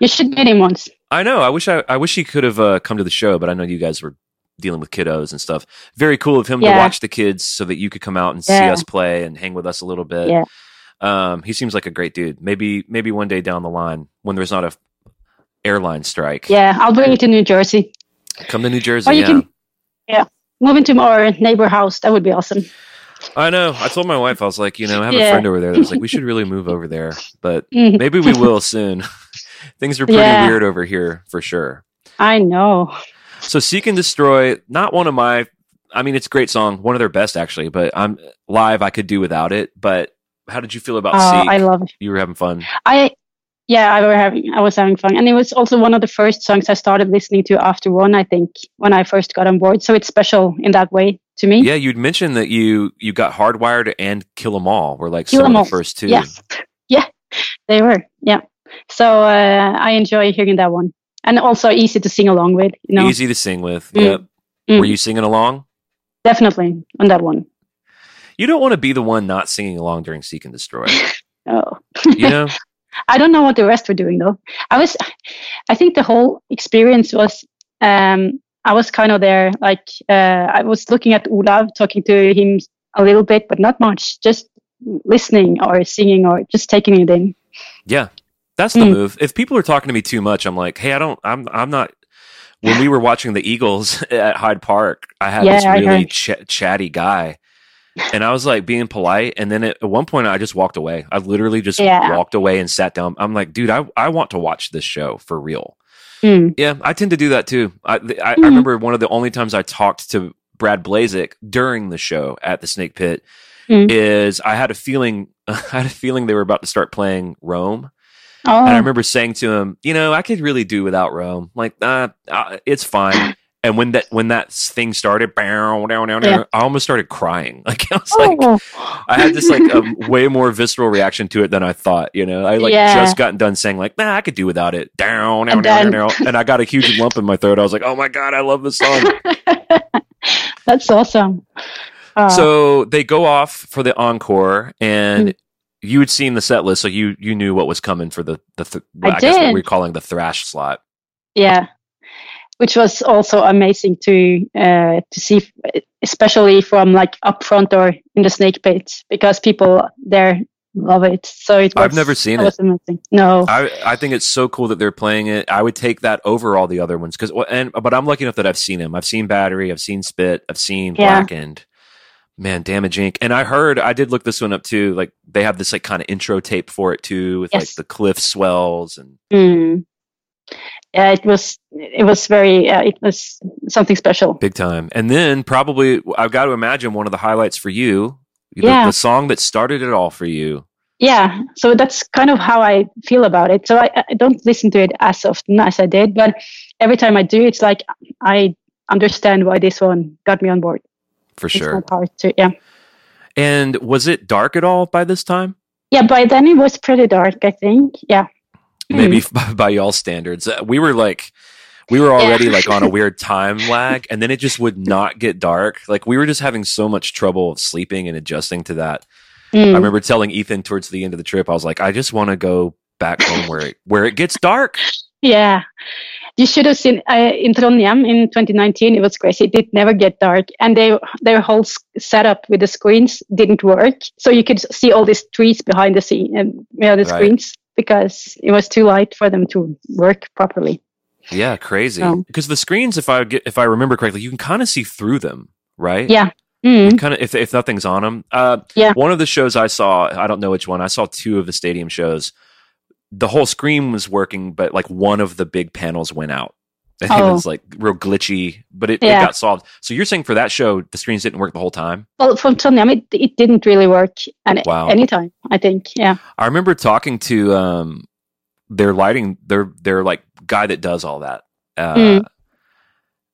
You should meet him once. I know. I wish I, I wish he could have uh, come to the show, but I know you guys were dealing with kiddos and stuff. Very cool of him to watch the kids so that you could come out and see us play and hang with us a little bit. Yeah. Um, he seems like a great dude. Maybe maybe one day down the line when there's not a airline strike, Yeah, I'll bring you to New Jersey. come to New Jersey. Or you yeah. can- Move into our neighbor house. That would be awesome. I know. I told my wife I was like, you know, I have a friend over there that was like, we should really move over there, but Mhm. maybe we will soon. Things are pretty Yeah. weird over here for sure. I know. So Seek and Destroy, not one of my I mean it's a great song, one of their best actually, but I'm live I could do without it. But how did you feel about Oh, Seek? I love it. you were having fun. I yeah, I were having I was having fun, and it was also one of the first songs I started listening to after one. I think when I first got on board, so it's special in that way to me. Yeah, you'd mentioned that you you got hardwired and Kill 'Em All were like Kill some of All. the first two. Yeah, yeah, they were. Yeah, so uh, I enjoy hearing that one, and also easy to sing along with. You know, Easy to sing with. Mm. Yep. Mm. Were you singing along? definitely on that one. You don't want to be the one not singing along during Seek and Destroy. Oh. You know? I don't know what the rest were doing though. I was, I think the whole experience was, um, I was kind of there, like uh, I was looking at Olav, talking to him a little bit, but not much, just listening or singing or just taking it in. Yeah, that's the Mm. move. If people are talking to me too much, I'm like, hey, I don't, I'm, I'm not. when we were watching the Eagles at Hyde Park, I had Yeah, this really ch- chatty guy, and I was like being polite, and then at, one point I just walked away. I literally just Yeah. walked away and sat down. I'm like, dude, I I want to watch this show for real. Mm. Yeah, I tend to do that too. I, I, I Mhm. remember one of the only times I talked to Brad Blazik during the show at the Snake Pit Mm. is I had a feeling I had a feeling they were about to start playing Rome, Oh, and I remember saying to him, you know, I could really do without Rome. Like, uh, uh, it's fine. And when that when that thing started, bow, down, down, down, I almost started crying. Like I was like, oh. I had this like a way more visceral reaction to it than I thought. You know, I like Yeah. just gotten done saying like, nah, I could do without it. Down, down, down, down, and I got a huge lump in my throat. I was like, oh my god, I love this song. That's awesome. Uh, so they go off for the encore, and Mm. You had seen the set list, so you you knew what was coming for the the th- I guess what we're calling the thrash slot. yeah, which was also amazing to uh, to see, especially from like up front or in the snake pit, because people there love it. So it was, I've never seen it amazing. No, I I think it's so cool that they're playing it. I would take that over all the other ones because and but I'm lucky enough that I've seen them. I've seen Battery, I've seen Spit, I've seen Yeah. Blackened. Man, Damage Inc. And I heard I did look this one up too. Like they have this like kind of intro tape for it too, with like the cliff swells and Mm. It was it was very uh, it was something special. big time. And then probably I've got to imagine one of the highlights for you, the, Yeah. the song that started it all for you. Yeah, so that's kind of how I feel about it. So I, I don't listen to it as often as I did, but every time I do, it's like I understand why this one got me on board. For It's sure. not hard to yeah. And was it dark at all by this time? Yeah, by then it was pretty dark, I think. Yeah. maybe Mm. by, by y'all standards. Uh, We were like, we were already like on a weird time lag, and then it just would not get dark. Like we were just having so much trouble sleeping and adjusting to that. Mm. I remember telling Ethan towards the end of the trip, I was like, I just want to go back home where it where it gets dark. Yeah. You should have seen uh, in Trondheim in 2019. It was crazy. It did never get dark, and they their whole s- setup with the screens didn't work. So you could see all these trees behind the scene, um, yeah, the Right. screens because it was too light for them to work properly. Yeah, crazy. Oh. Because the screens, if I get if I remember correctly, you can kind of see through them, right? Yeah. Mm. kind of if if nothing's on them. Uh, Yeah. One of the shows I saw, I don't know which one. I saw two of the stadium shows. The whole screen was working, but like one of the big panels went out. And It Oh. was like real glitchy, but it, it got solved. So you're saying for that show, the screens didn't work the whole time? Well, from Trondheim, it, it didn't really work at Wow. any time. I think. Yeah. I remember talking to um, their lighting, their their like guy that does all that, uh, Mm.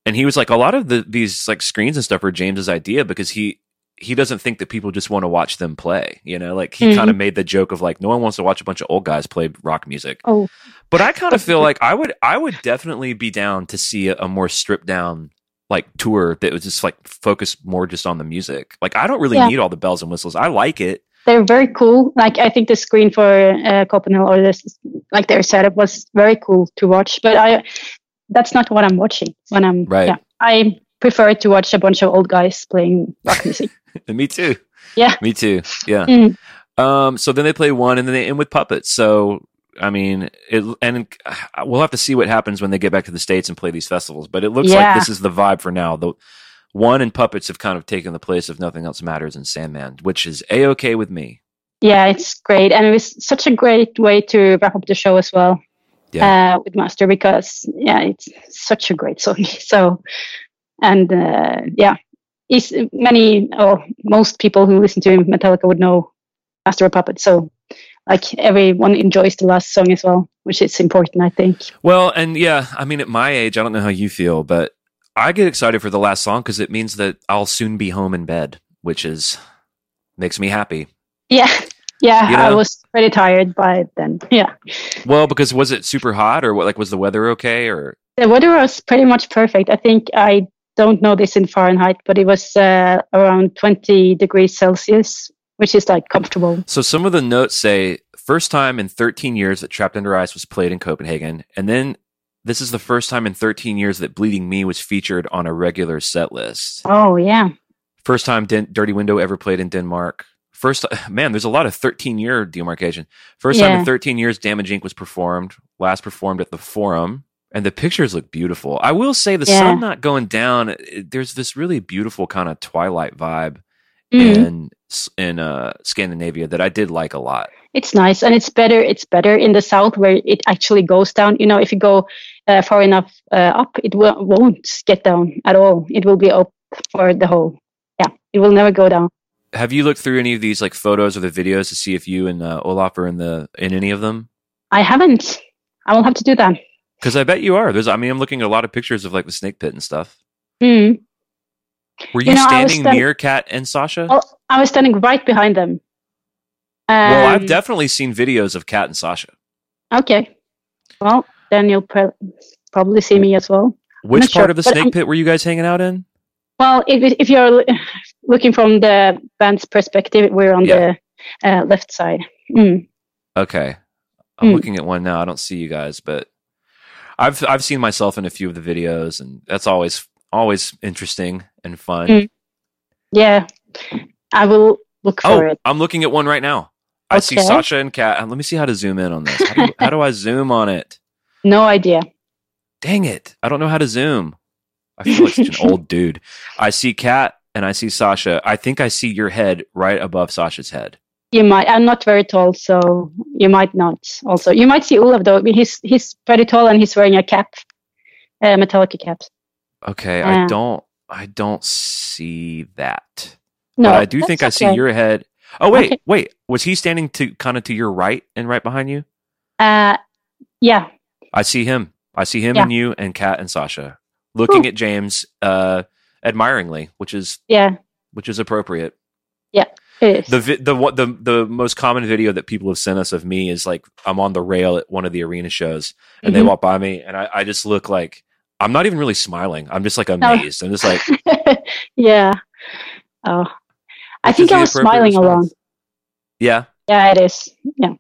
and he was like, a lot of the these like screens and stuff are James's idea because he he doesn't think that people just want to watch them play. You know, like he Mhm. kind of made the joke of like, no one wants to watch a bunch of old guys play rock music. Oh. But I kind of feel like I would I would definitely be down to see a, a more stripped down like tour that was just like focused more just on the music. Like I don't really Yeah. need all the bells and whistles. I like it. They're very cool. Like I think the screen for uh, Copenhagen or this, like their setup was very cool to watch. But I, that's not what I'm watching when I'm. Right. Yeah, I prefer to watch a bunch of old guys playing rock music. Me too. Yeah. Me too. Yeah. Mm. Um, so then they play one, and then they end with puppets. So I mean, it, and we'll have to see what happens when they get back to the states and play these festivals. But it looks like this is the vibe for now. The one and puppets have kind of taken the place of nothing else matters in Sandman, which is a okay with me. Yeah, it's great, and it was such a great way to wrap up the show as well. Uh, with Master because yeah, it's such a great song. So, and uh, yeah, is many or most people who listen to Metallica would know Master of Puppets. So, like everyone enjoys the last song as well, which is important, I think. Well, and yeah, I mean, at my age, I don't know how you feel, but I get excited for the last song because it means that I'll soon be home in bed, which is makes me happy. Yeah, yeah, You I was pretty tired by then. Yeah, Well, because was it super hot or what? Like, was the weather okay? Or the weather was pretty much perfect. I think I don't know this in Fahrenheit, but it was uh, around 20 degrees Celsius, which is like comfortable. so some of the notes say first time in 13 years that Trapped Under Ice was played in Copenhagen, and then this is the first time in 13 years that Bleeding Me was featured on a regular set list. Oh yeah, First time Den- Dirty Window ever played in Denmark. First, man, there's a lot of 13 year demarcation. First time in 13 years, Damage Inc. was performed. Last performed at the Forum. And the pictures look beautiful. I will say the Yeah. sun not going down. it- There's this really beautiful kind of twilight vibe Mhm. in in uh, Scandinavia that I did like a lot. It's nice, and it's better. It's better in the south where it actually goes down. You know, if you go uh, far enough uh, up, it will, won't get down at all. It will be up for the whole. Yeah, it will never go down. Have you looked through any of these like photos or the videos to see if you and uh, Olav are in the in any of them? I haven't. I will have to do that. Because I bet you are. There's, I mean, I'm looking at a lot of pictures of like the snake pit and stuff. Hmm. Were you, You know, standing stand- near Kat and Sasha? Oh, I was standing right behind them. well, I've Um, definitely seen videos of Kat and Sasha. Okay. Well, then you'll pro- probably see me as well. Which part sure, of the snake I'm- pit were you guys hanging out in? Well, if if you're looking from the band's perspective, we're on Yeah. the uh, left side. Mm. Okay. I'm Hmm. looking at one now. I don't see you guys, but I've I've seen myself in a few of the videos and that's always always interesting and fun. Hmm. Yeah, I will look for oh, it. I'm looking at one right now. I see Sasha and Kat. Let me see how to zoom in on this. How do, how do I zoom on it? No idea. Dang it. I don't know how to zoom. I feel like such an old dude. I see Kat and I see Sasha. I think I see your head right above Sasha's head. You might. I'm not very tall, so you might not. Also, you might see Olav though. He's he's pretty tall and he's wearing a cap, a Metallica cap. Okay, I don't I don't see that. No, but I do think I see okay. your head. Oh wait, Okay. wait. Was he standing to kind of to your right and right behind you? Uh, yeah, I see him. I see him Yeah. and you and Kat and Sasha looking at James uh admiringly, which is yeah, which is appropriate. is. The vi- the what the the most common video that people have sent us of me is like I'm on the rail at one of the arena shows and they Mhm. walk by me and I, I just look like I'm not even really smiling. I'm just like Oh. amazed. I'm just like yeah. Oh, I think I was smiling response. along. Yeah. Yeah, it is. Yeah.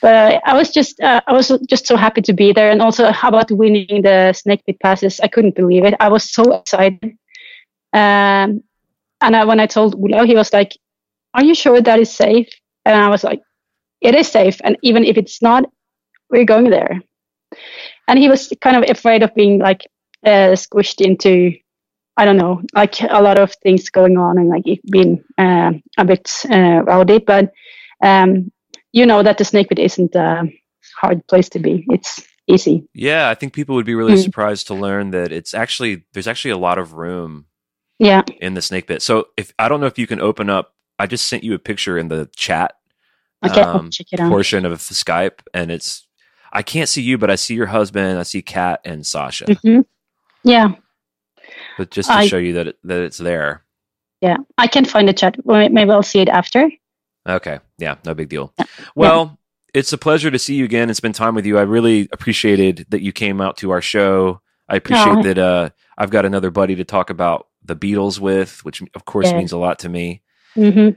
But I was just, uh, I was just so happy to be there, and also about winning the snake pit passes. I couldn't believe it. I was so excited. Um, and I, when I told Olav, he was like, "Are you sure that is safe?" And I was like, "It is safe, and even if it's not, we're going there." And he was kind of afraid of being like uh, squished into I don't know, like a lot of things going on and like being uh, a bit uh, rowdy. But um, you know that the snake pit isn't a hard place to be. It's easy. Yeah, I think people would be really Mm. surprised to learn that it's actually there's actually a lot of room Yeah. in the snake pit. So if I don't know if you can open up, I just sent you a picture in the chat Okay. Um, check it out. portion of Skype, and it's I can't see you, but I see your husband, I see Kat and Sasha. hmm Yeah. But just to I- show you that it, that it's there. Yeah. I can find the chat. Maybe I'll see it after. Okay, yeah, no big deal. Well, it's a pleasure to see you again and spend time with you. I really appreciated that you came out to our show. I appreciate Aw. that uh, I've got another buddy to talk about the Beatles with, which of course Yeah. means a lot to me. Hmm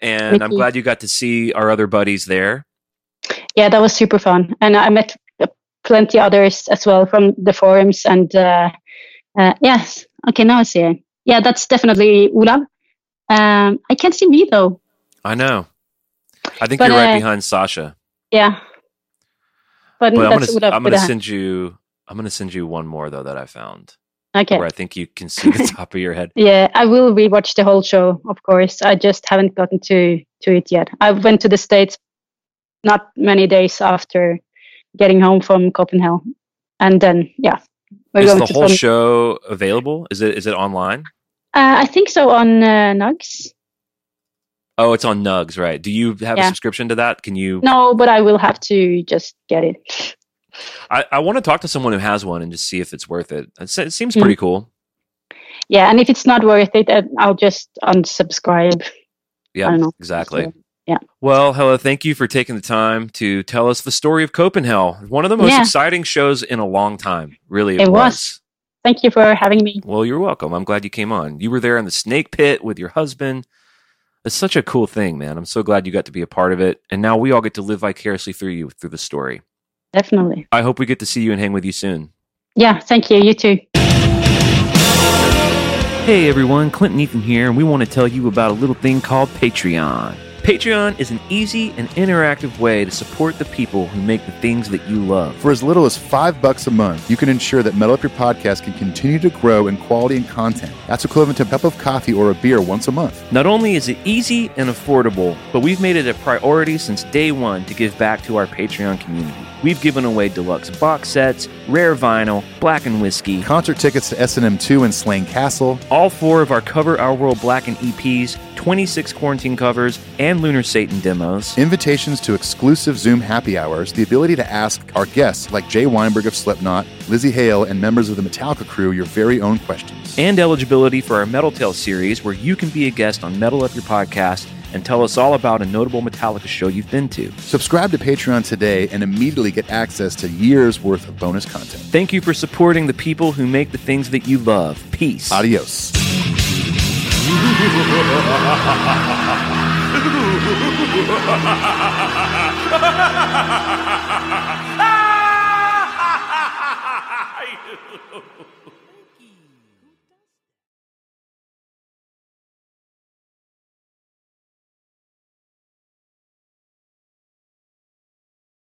And I'm glad you got to see our other buddies there. Yeah, that was super fun, and I met uh, plenty others as well from the forums. And uh, uh, yes, okay, now I see it. Yeah, that's definitely Olav. Um, I can't see me though. I know. I think But, you're right uh, behind Sasha. Yeah, but, But I'm gonna I'm gonna send you I'm gonna send you one more though that I found Okay. where I think you can see the top of your head. Yeah, I will rewatch the whole show, of course. I just haven't gotten to to it yet. I went to the states not many days after getting home from Copenhagen, and then yeah, Is the whole show available? Is it is it online? Uh, I think so on uh, Nugs. Oh, it's on Nugs, right? Do you have a subscription to that? Can you? No, but I will have to just get it. I, I want to talk to someone who has one and just see if it's worth it. It, it seems Mm. pretty cool. Yeah, and if it's not worth it, uh, I'll just unsubscribe. Yeah, I don't know. exactly. So, yeah. Well, Hella, thank you for taking the time to tell us the story of Copenhagen. One of the most Yeah. exciting shows in a long time. Really, it, It was. was. Thank you for having me. Well, you're welcome. I'm glad you came on. You were there in the snake pit with your husband. It's such a cool thing, man. I'm so glad you got to be a part of it. And now we all get to live vicariously through you through the story. Definitely. I hope we get to see you and hang with you soon. Yeah, thank you. You too. Hey everyone, Clinton Ethan here, and we want to tell you about a little thing called Patreon. Patreon is an easy and interactive way to support the people who make the things that you love. For as little as five bucks a month, you can ensure that Metal Up Your Podcast can continue to grow in quality and content. That's equivalent to a cup of coffee or a beer once a month. Not only is it easy and affordable, but we've made it a priority since day one to give back to our Patreon community. We've given away deluxe box sets, rare vinyl, Blackened whiskey, Concert tickets to S&M2 and Slane Castle, all four of our Cover Our World Black and EPs, 26 quarantine covers, and Lunar Satan demos. invitations to exclusive Zoom happy hours, the ability to ask our guests like Jay Weinberg of Slipknot, Lzzy Hale, and members of the Metallica crew your very own questions. and eligibility for our Metal Tale series, where you can be a guest on Metal Up Your Podcast and tell us all about a notable Metallica show you've been to. Subscribe to Patreon today and immediately get access to years worth of bonus content. Thank you for supporting the people who make the things that you love. Peace. Adios.